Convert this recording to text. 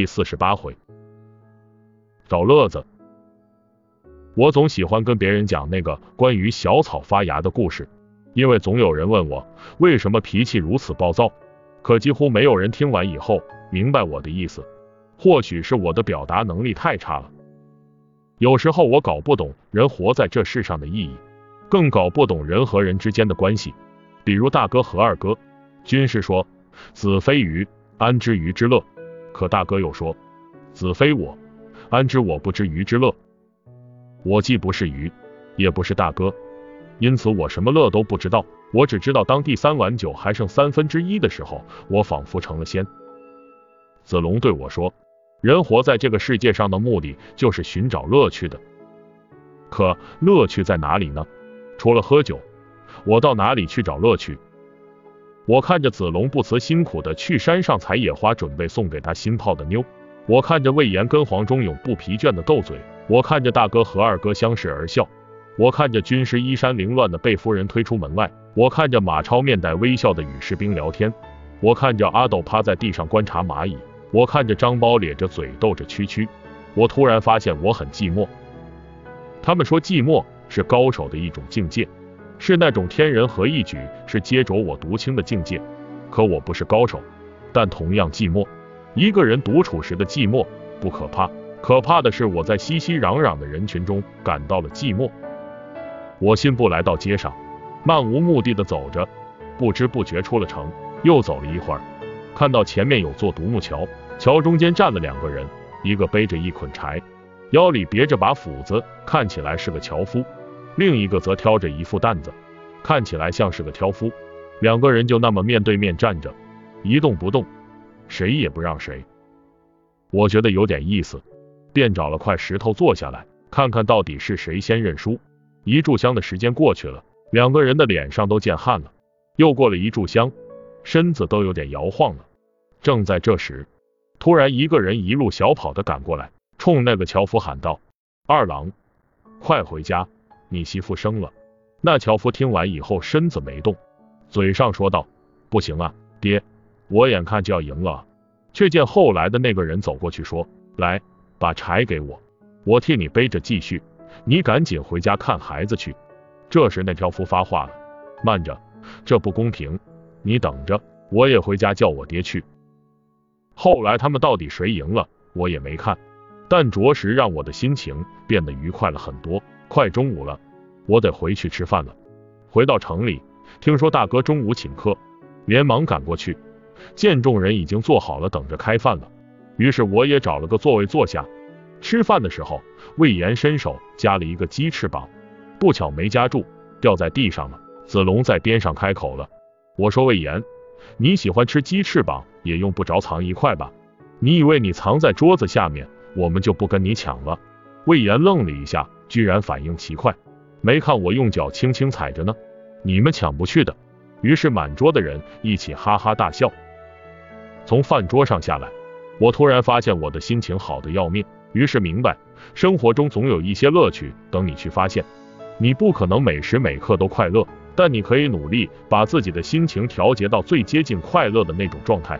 第四十八回，找乐子。我总喜欢跟别人讲那个关于小草发芽的故事，因为总有人问我为什么脾气如此暴躁，可几乎没有人听完以后明白我的意思。或许是我的表达能力太差了，有时候我搞不懂人活在这世上的意义，更搞不懂人和人之间的关系。比如大哥和二哥，军师说子非鱼，安知鱼之乐？可大哥又说子非我，安知我不知鱼之乐？我既不是鱼，也不是大哥，因此我什么乐都不知道。我只知道，当第三碗酒还剩三分之一的时候，我仿佛成了仙。子龙对我说。人活在这个世界上的目的就是寻找乐趣的，可乐趣在哪里呢？除了喝酒，我到哪里去找乐趣？我看着子龙不辞辛苦的去山上采野花，准备送给他新泡的妞；我看着魏延跟黄忠勇不疲倦的斗嘴；我看着大哥和二哥相视而笑；我看着军师衣衫凌乱的被夫人推出门外；我看着马超面带微笑的与士兵聊天；我看着阿斗趴在地上观察蚂蚁。我看着张苞咧着嘴逗着蛐蛐，我突然发现我很寂寞。他们说寂寞是高手的一种境界，是那种天人合一举，是接着我独清的境界。可我不是高手，但同样寂寞。一个人独处时的寂寞不可怕，可怕的是我在熙熙攘攘的人群中感到了寂寞。我信步来到街上，漫无目的的走着，不知不觉出了城。又走了一会儿。看到前面有座独木桥，桥中间站了两个人，一个背着一捆柴，腰里别着把斧子，看起来是个樵夫；另一个则挑着一副担子，看起来像是个挑夫。两个人就那么面对面站着，一动不动，谁也不让谁。我觉得有点意思，便找了块石头坐下来，看看到底是谁先认输。一炷香的时间过去了，两个人的脸上都见汗了。又过了一炷香，身子都有点摇晃了。正在这时，突然一个人一路小跑的赶过来，冲那个樵夫喊道：“二郎，快回家，你媳妇生了。”那樵夫听完以后，身子没动，嘴上说道：“不行啊，爹，我眼看就要赢了。”却见后来的那个人走过去说：“来，把柴给我，我替你背着继续。你赶紧回家看孩子去。”这时那樵夫发话了：“慢着，这不公平，你等着，我也回家叫我爹去。”后来他们到底谁赢了，我也没看，但着实让我的心情变得愉快了很多。快中午了，我得回去吃饭了。回到城里，听说大哥中午请客，连忙赶过去，见众人已经做好了，等着开饭了。于是我也找了个座位坐下。吃饭的时候，魏延伸手夹了一个鸡翅膀，不巧没夹住，掉在地上了。子龙在边上开口了，我说魏延。你喜欢吃鸡翅膀，也用不着藏一块吧？你以为你藏在桌子下面，我们就不跟你抢了？魏延愣了一下，居然反应奇快，没看我用脚轻轻踩着呢？你们抢不去的。于是满桌的人一起哈哈大笑。从饭桌上下来，我突然发现我的心情好的要命，于是明白，生活中总有一些乐趣等你去发现。你不可能每时每刻都快乐。但你可以努力把自己的心情调节到最接近快乐的那种状态。